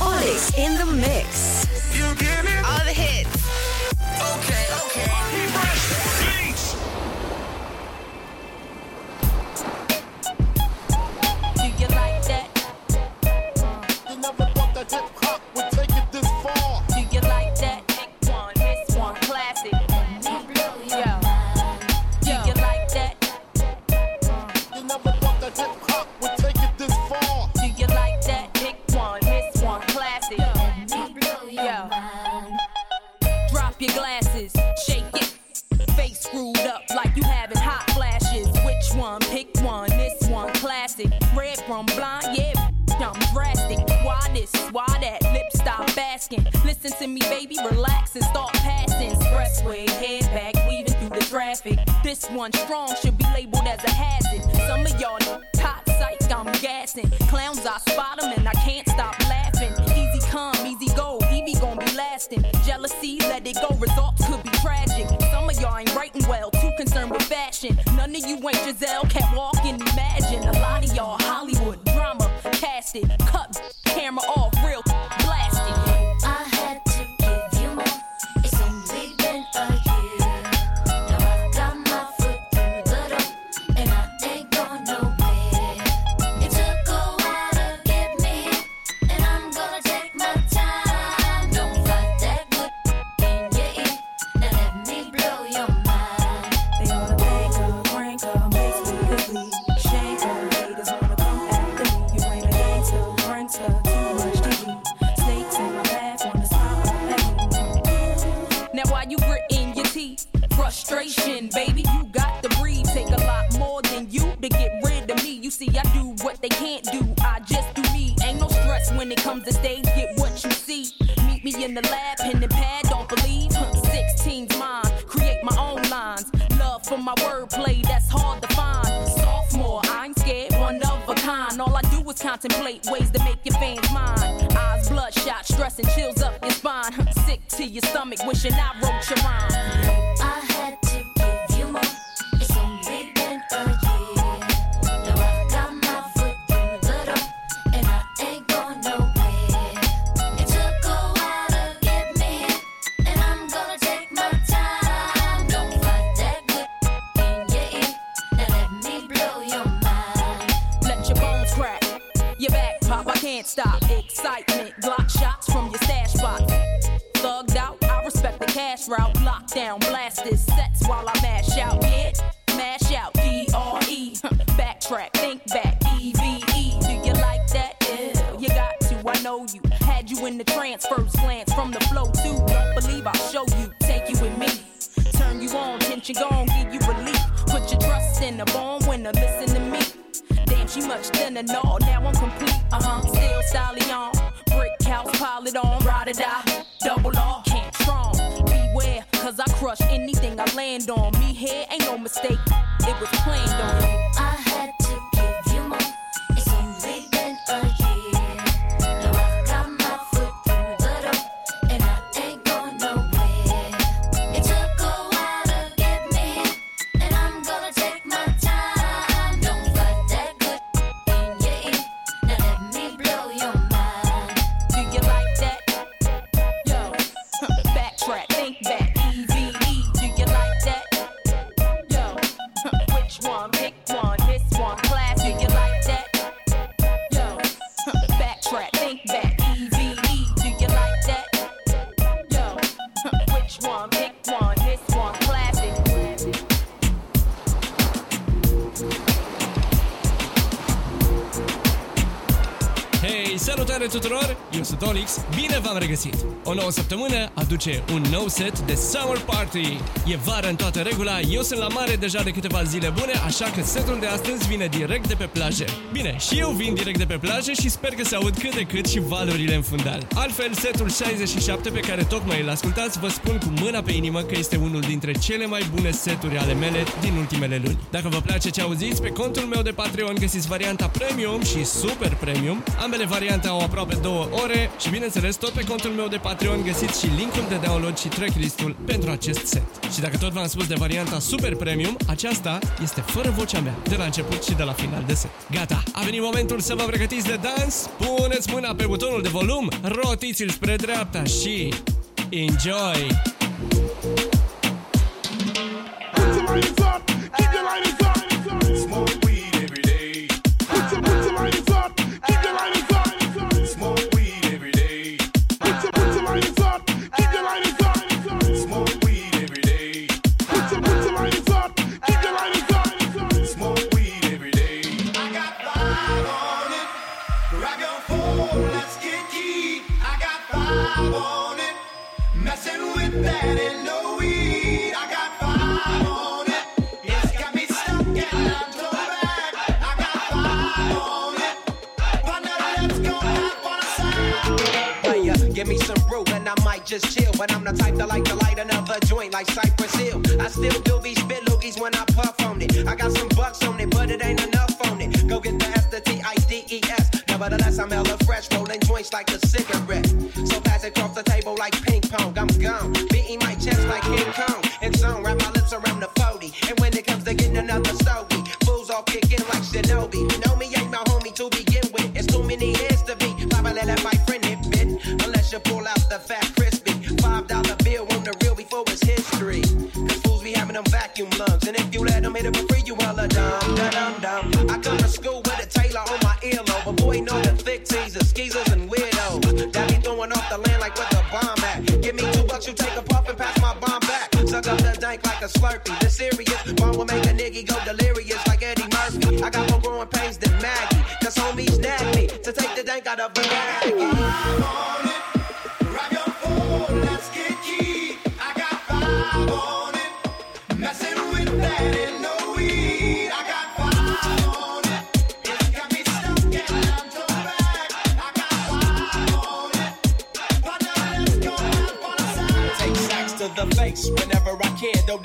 Olix in the mix. All the hits. one strong should be labeled as a hazard. Some of y'all know pot psych, I'm gassing. Clowns, I spot them and I can't stop laughing. Easy come, easy go, Evie gon' be lasting. Jealousy, let it go, results could be tragic. Some of y'all ain't writing well, too concerned with fashion. None of you ain't Giselle, can't walk cash route. Lockdown, this sets while I mash out. it. mash out. D R E. Backtrack, think back. E V E. Do you like that? Yeah, you got to. I know you. Had you in the trance, first glance from the flow too. Don't believe I'll show you. Take you with me. Turn you on, tension gone, give you relief. Put your trust in a born winner. Listen to me. Damn, she much thinner, no. Now I'm complete. Uh huh. Still solid Electronics, bine v-am regăsit! O nouă săptămână aduce un nou set de Summer Party. E vară în toată regula, eu sunt la mare deja de câteva zile bune, așa că setul de astăzi vine direct de pe plajă. Bine, și eu vin direct de pe plajă și sper că se aud cât de cât și valurile în fundal. Altfel, setul 67 pe care tocmai îl ascultați, vă spun cu mâna pe inimă că este unul dintre cele mai bune seturi ale mele din ultimele luni. Dacă vă place ce auziți, pe contul meu de Patreon găsiți varianta Premium și Super Premium. Ambele variante au aproape două ore și bineînțeles tot pe contul meu de Patreon găsiți și linkul de download și tracklistul pentru acest set. Și dacă tot v-am spus de varianta Super Premium, aceasta este fără vocea mea, de la început și de la final de set. Gata, a venit momentul să vă pregătiți de dans, puneți mâna pe butonul de volum, rotiți-l spre dreapta și enjoy! Put your lighters up. The land like where the bomb at. Give me two bucks, you take a puff and pass my bomb back. Suck up the dank like a slurpee. The serious bomb will make a nigga go delirious like Eddie Murphy. I got more growing pains than Maggie. Cause homies nag me to take the dank out of the bag.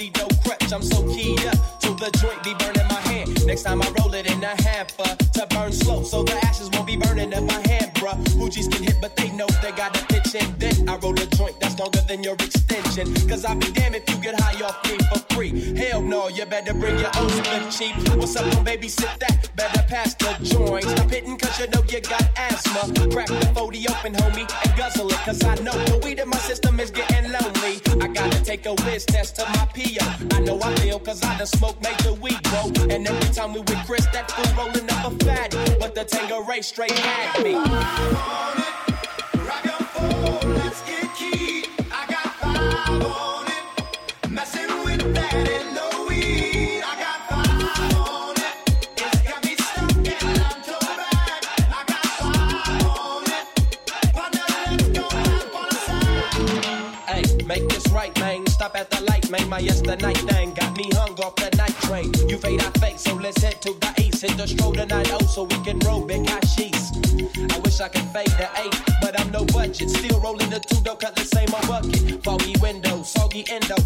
Crutch, I'm so keyed up. To the joint be burning my hand. Next time I roll it in a hamper to burn slow. So the ashes won't be burning in my hand, bruh. Hoogies can hit, but they know they got to pitch and then I roll a joint that's longer than your extension. Cause I'll be damned if you get high off me for free. Hell no, you better bring your own split cheap. What's up, no baby, sit that. Better pass the joint. Stop hitting cause you know you got asthma. Crack the 40 open, homie, and guzzle it. Cause I know the weed take a whiz test to my PO. I know I feel cause I done smoked major weed, bro. And every time we with Chris, that fool rolling up a fat. But the Tanqueray straight had me. Grab your phone, let's get key. I got five on Hit the stroll tonight, oh, so we can roll big sheets. I wish I could fade the eight, but I'm no budget. Still rolling the two, don't cut the same old bucket. Foggy window, soggy endo.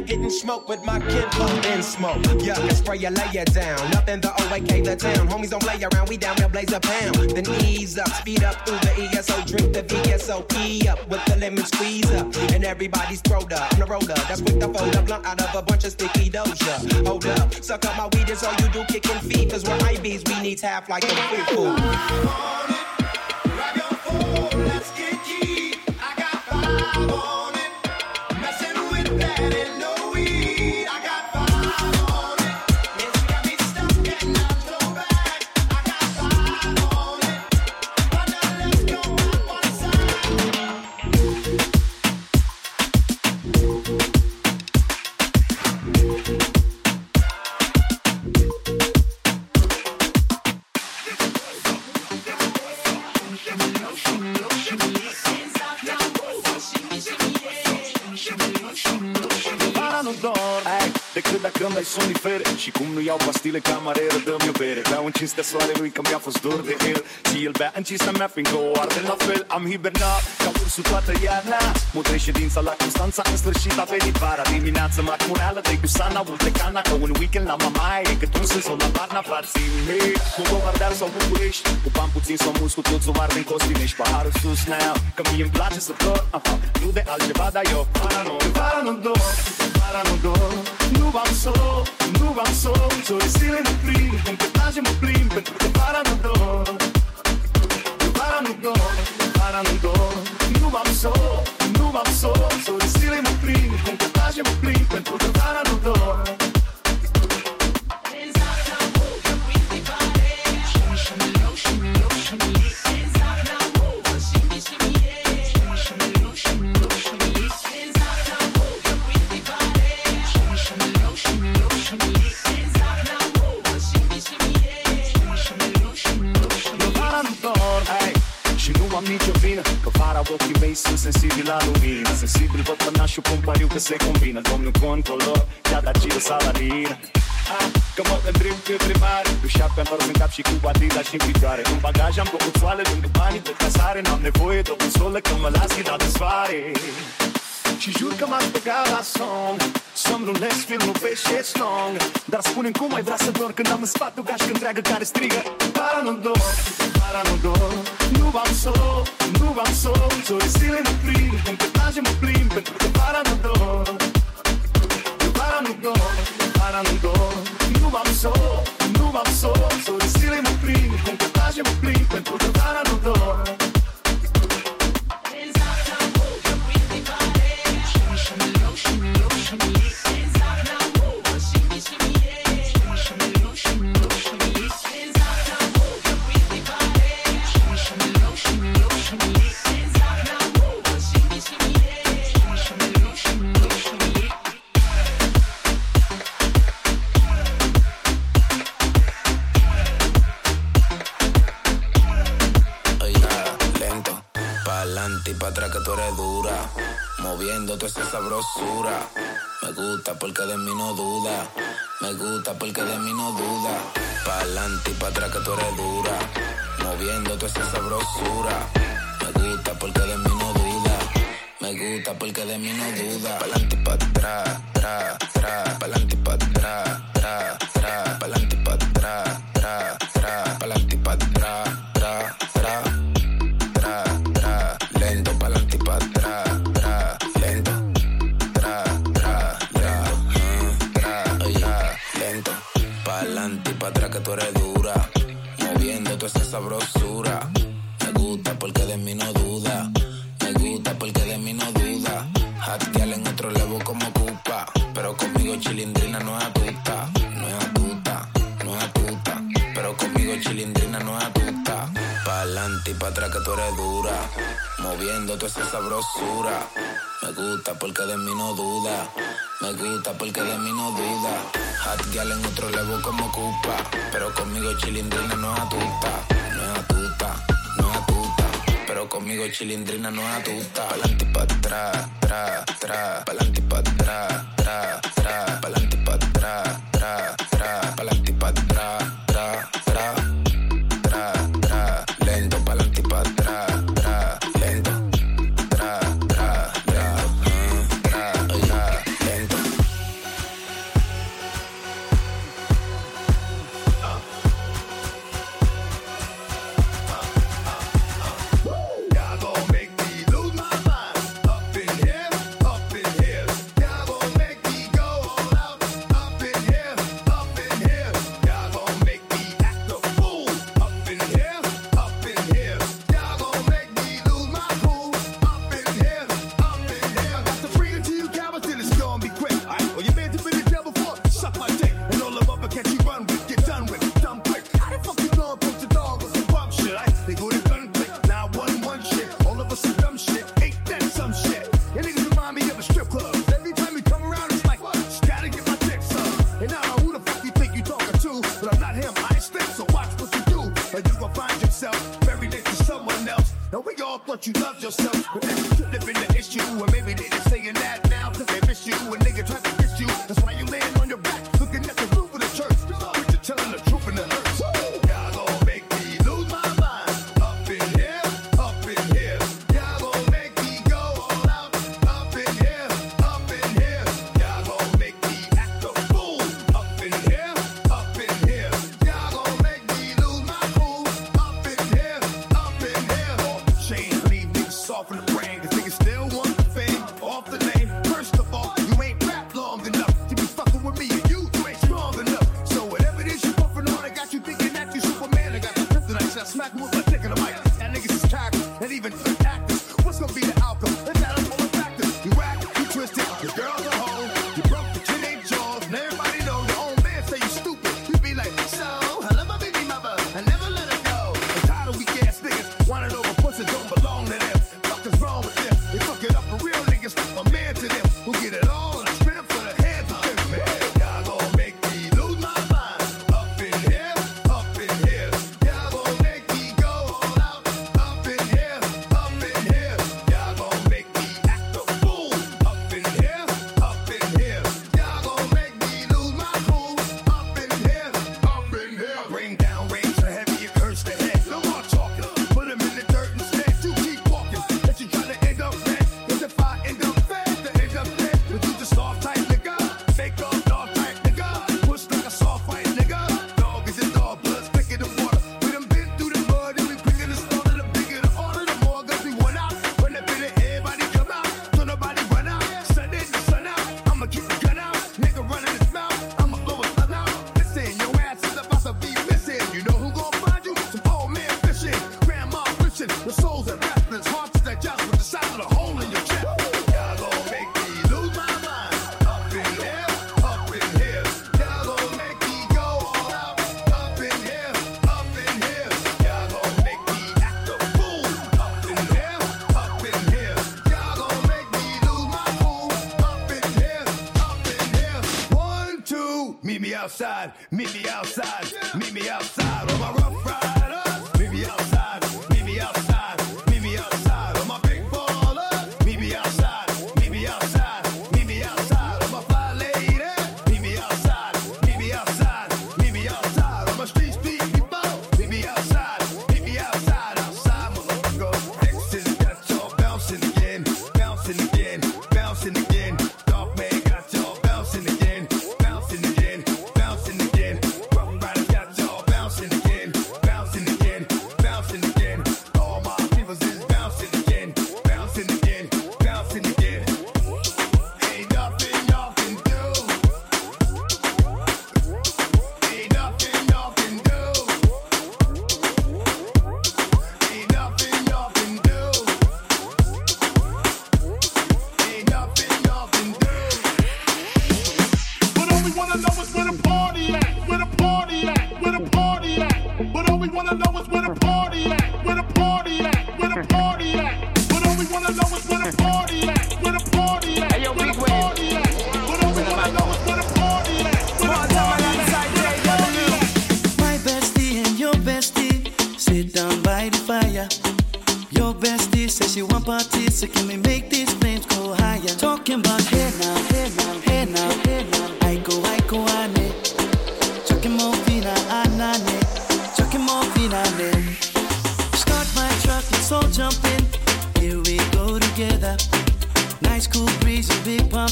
In the land getting smoke with my kinfolk. in smoke. Yeah, can spray you, lay it down. Nothing the OAK, the town. Homies don't play around, we down there blaze a pound. Then ease up, speed up through the ESO, drink the VSOP up with the lemon squeeze up. And everybody's throwed up. I'm the roller, that's quick to fold up, blunt out of a bunch of sticky doja. Hold up, suck up my weed, is all you do, kicking feet. Cause we're IBs, we need half like a free food. Somnifere Și cum nu iau pastile camareră, dă-mi o bere. Beau în cinstea soarelui că mi-a fost dor de el. Și el bea în cinstea mea fiindcă o arde la fel. Am hibernat ca ursul toată iarna. Mutrei ședința la Constanța În sfârșit a venit vara Dimineața macmureală de gusana Vultecana Că un weekend la mamaie E cât un sezon la Varna Frații mei Cu Bovardeal sau București Cu bani puțin sau mulți Cu toți o arde în Costinești Paharul sus now Că mie îmi place să plor aha, Nu de altceva, dar eu Vara nu, vara nu dor Vara nu dor. Nu v-am sol, nu v-am sol Ți-o zile mă plimb Cum pe plage mă plimb Pentru că vara nu dor. Vara nu dor, parando Numa măsor, numa măsor Sorisile mă plin, cum te place mă plin Pentru că vara nu ochii mei sunt sensibili la lumină. Sensibil văd pănașul cum pariu că se combină. Domnul controlor, chiar dar ci salarină. Ah, Că mă îndrim către mare Cu șapte noroc în cap și cu Adidas și în picioare. În bagaj am două țoale lângă banii de casare. N-am nevoie de o consolă că mă las ghidat de soare și jur că m-aș băga la somn Să-mi rulez filmul pe șeslong Dar spune cum ai vrea să dor Când am în spate o gașcă întreagă care strigă Para nu dor, para nu dor Nu v-am sol, nu v-am sol Ți-o zile mă plimb, cum pe plage mă plimb Pentru că para nu dor Para nu dor, para nu dor Nu v-am sol, nu v-am sol Ți-o zile mă plimb, cum pe plage mă plimb Pentru că para nu dor pa'lante y pa' atrás que tú eres dura. Moviendo toda esa sabrosura. Me gusta porque de mí no duda. Me gusta porque de mí no duda. Pa'lante y pa' atrás que tú eres dura. Moviendo toda esa sabrosura. Me gusta porque de mí no duda. Me gusta porque de mí no duda. Pa'lante y pa' atrás, tra, tra. Pa'lante y pa' tú dura. Moviendo toda esa sabrosura. Me gusta porque de mí no duda. Me gusta porque de mí no duda. Hot girl en otro levo como Cupa. Pero conmigo chilindrina no atuta. No atuta, no atuta. Pero conmigo chilindrina no atuta. Pa'lante pa' atrás, tra, tra. Pa'lante pa' atrás,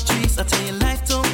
trees. I tell you, life don't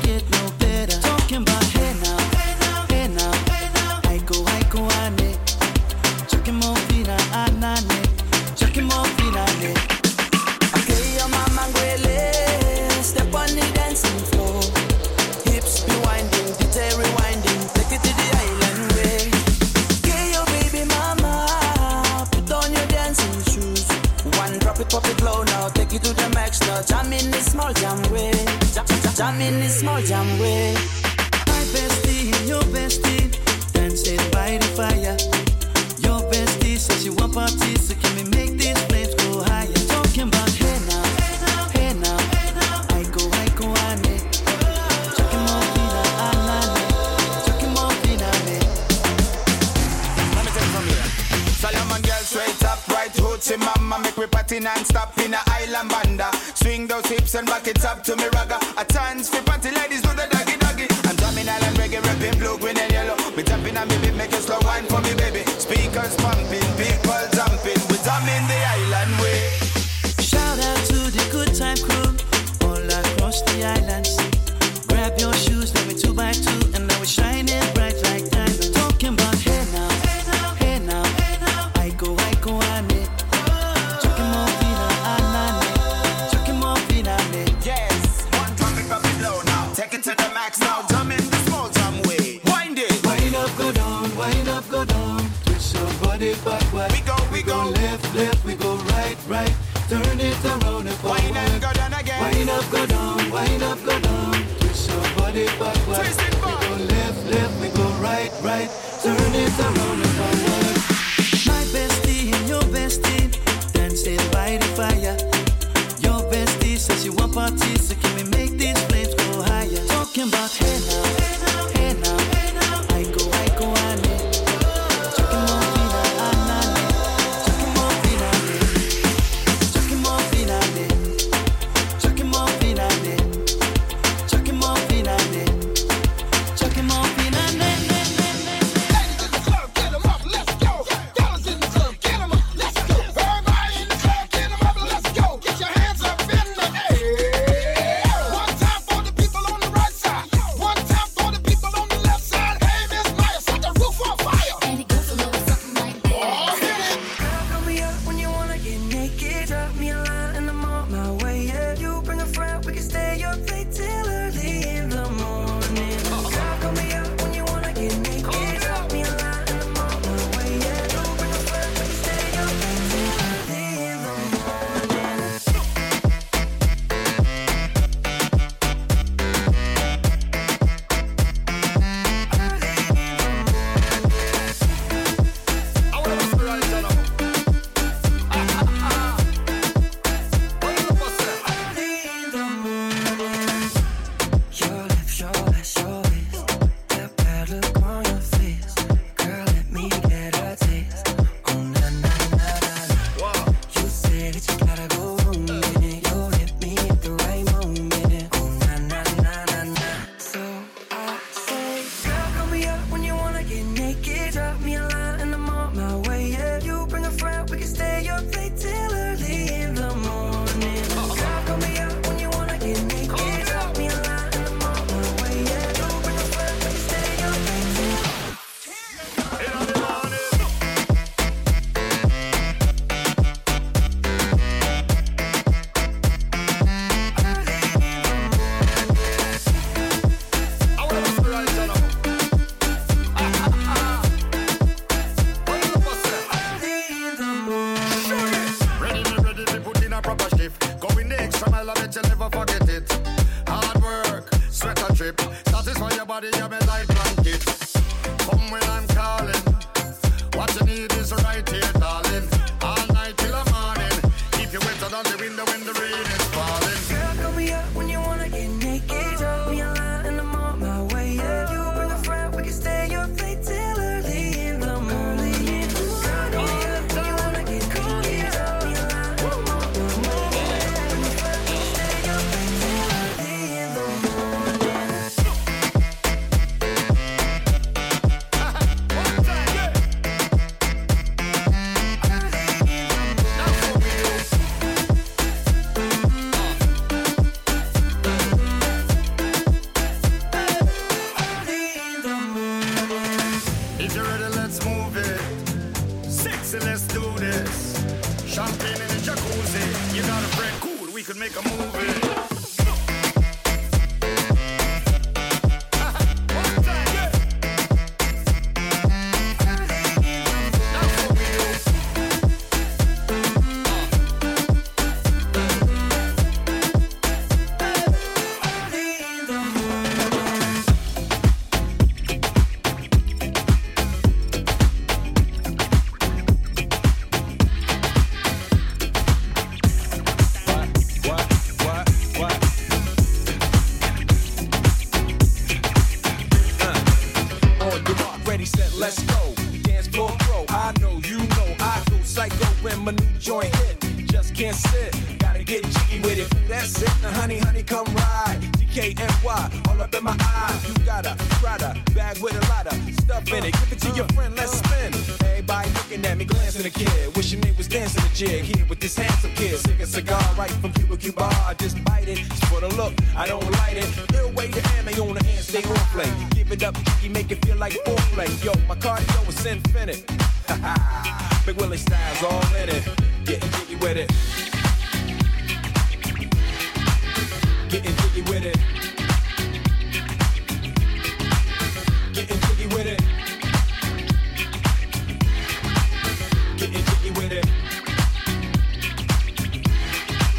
Getting jiggy with it. Getting jiggy with it.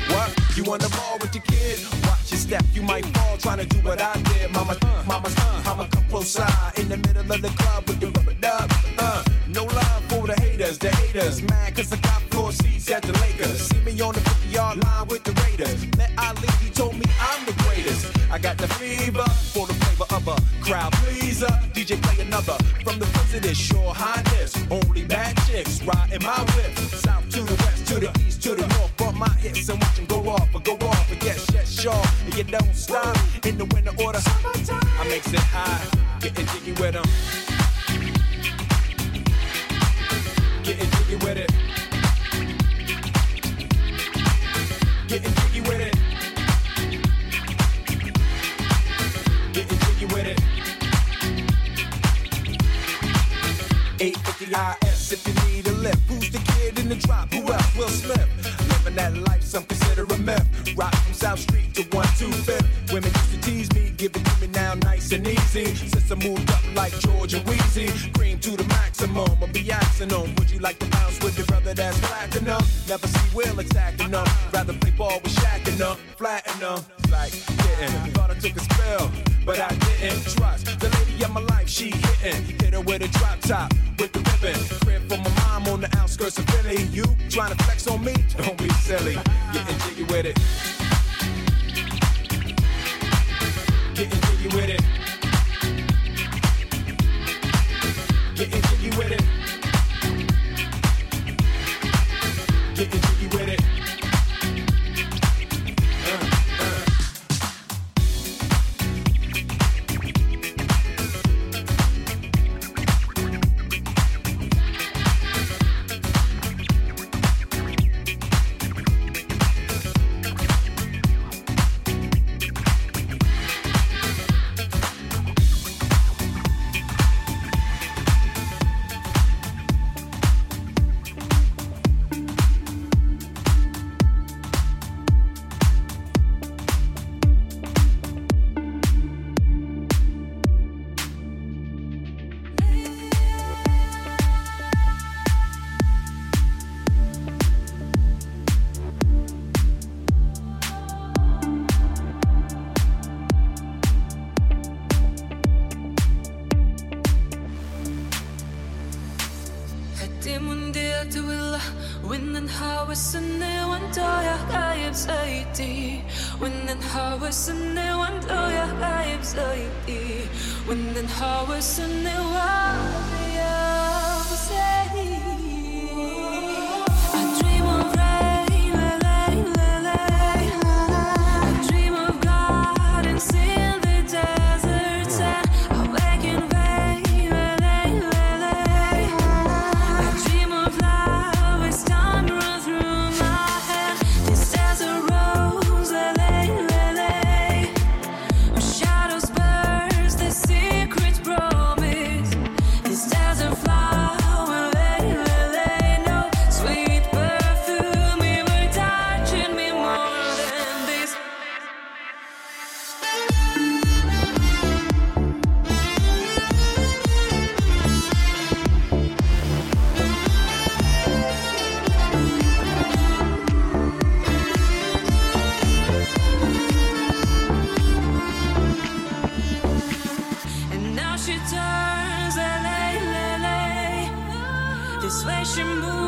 What? You on the ball with your kid? Watch your step, you might fall trying to do what I did. Mama, uh, mama, uh, mama, come close side in the middle of the club with the rubber dub. Uh, no love for the haters, the haters. Mad cause I got floor seats at the Lakers. See me on the 50 yard line with the Raiders. Met Ali, he told me I'm the greatest. I got the fever president, sure highness. Only bad chicks riding my whip. South to the west, to the east, to the north. Bump my hips and watch 'em go off, or go off, and get shut sharp. And you don't stop in the winter order. I makes it high, getting jiggy with them. 850 IS if you need a lift. Who's the kid in the drop? Who else? Will Smith. Living that life, some consider a myth. Rock from South Street to 125th. Women used to tease me, give it to me now nice and easy. Since I moved up like George and Weezie, the them, would you like to bounce with your brother that's platinum? Never see Will attacking them. Rather play ball with Shaq them, uh, flatten them. Like, getting, thought I took a spell, but I didn't trust. The lady of my life, she hitting. Hit her with a drop top, with the ribbon. Crib for my mom on the outskirts of Philly. You trying to flex on me? Don't be silly. Getting jiggy with it. Getting jiggy with it. 하웨스 내 완도야 가입사이디 웃는 하웨스 내 완도야 가입사이디 웃는 하웨스 내 완도야 she moved.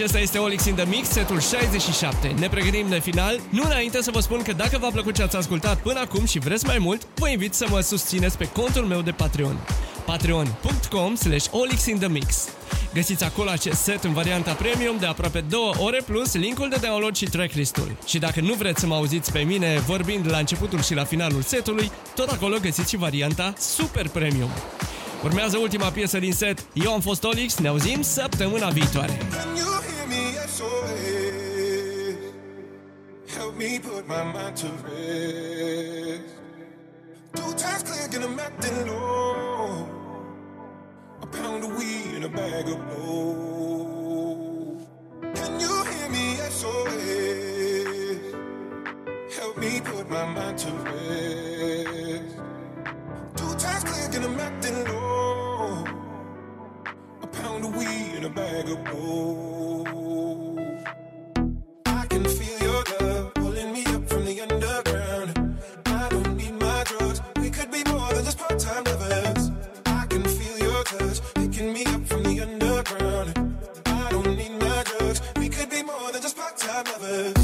Acesta este Olix in the Mix, setul 67. Ne pregătim de final. Nu înainte să vă spun că dacă v-a plăcut ce ați ascultat până acum și vreți mai mult, vă invit să mă susțineți pe contul meu de Patreon. patreon.com slash olixinthemix Găsiți acolo acest set în varianta premium de aproape 2 ore plus linkul de download și tracklistul. Și dacă nu vreți să mă auziți pe mine vorbind la începutul și la finalul setului, tot acolo găsiți și varianta super premium. Urmează ultima piesă din set. Eu am fost Olix, ne auzim săptămâna viitoare. SOS. Oh, Help me put my mind to rest. Two times clear, get acting low. A pound of weed and a bag of blow. Can you hear me? SOS. Oh, Help me put my mind to rest. Two times clear, get acting low. A pound of weed and a bag of blow. The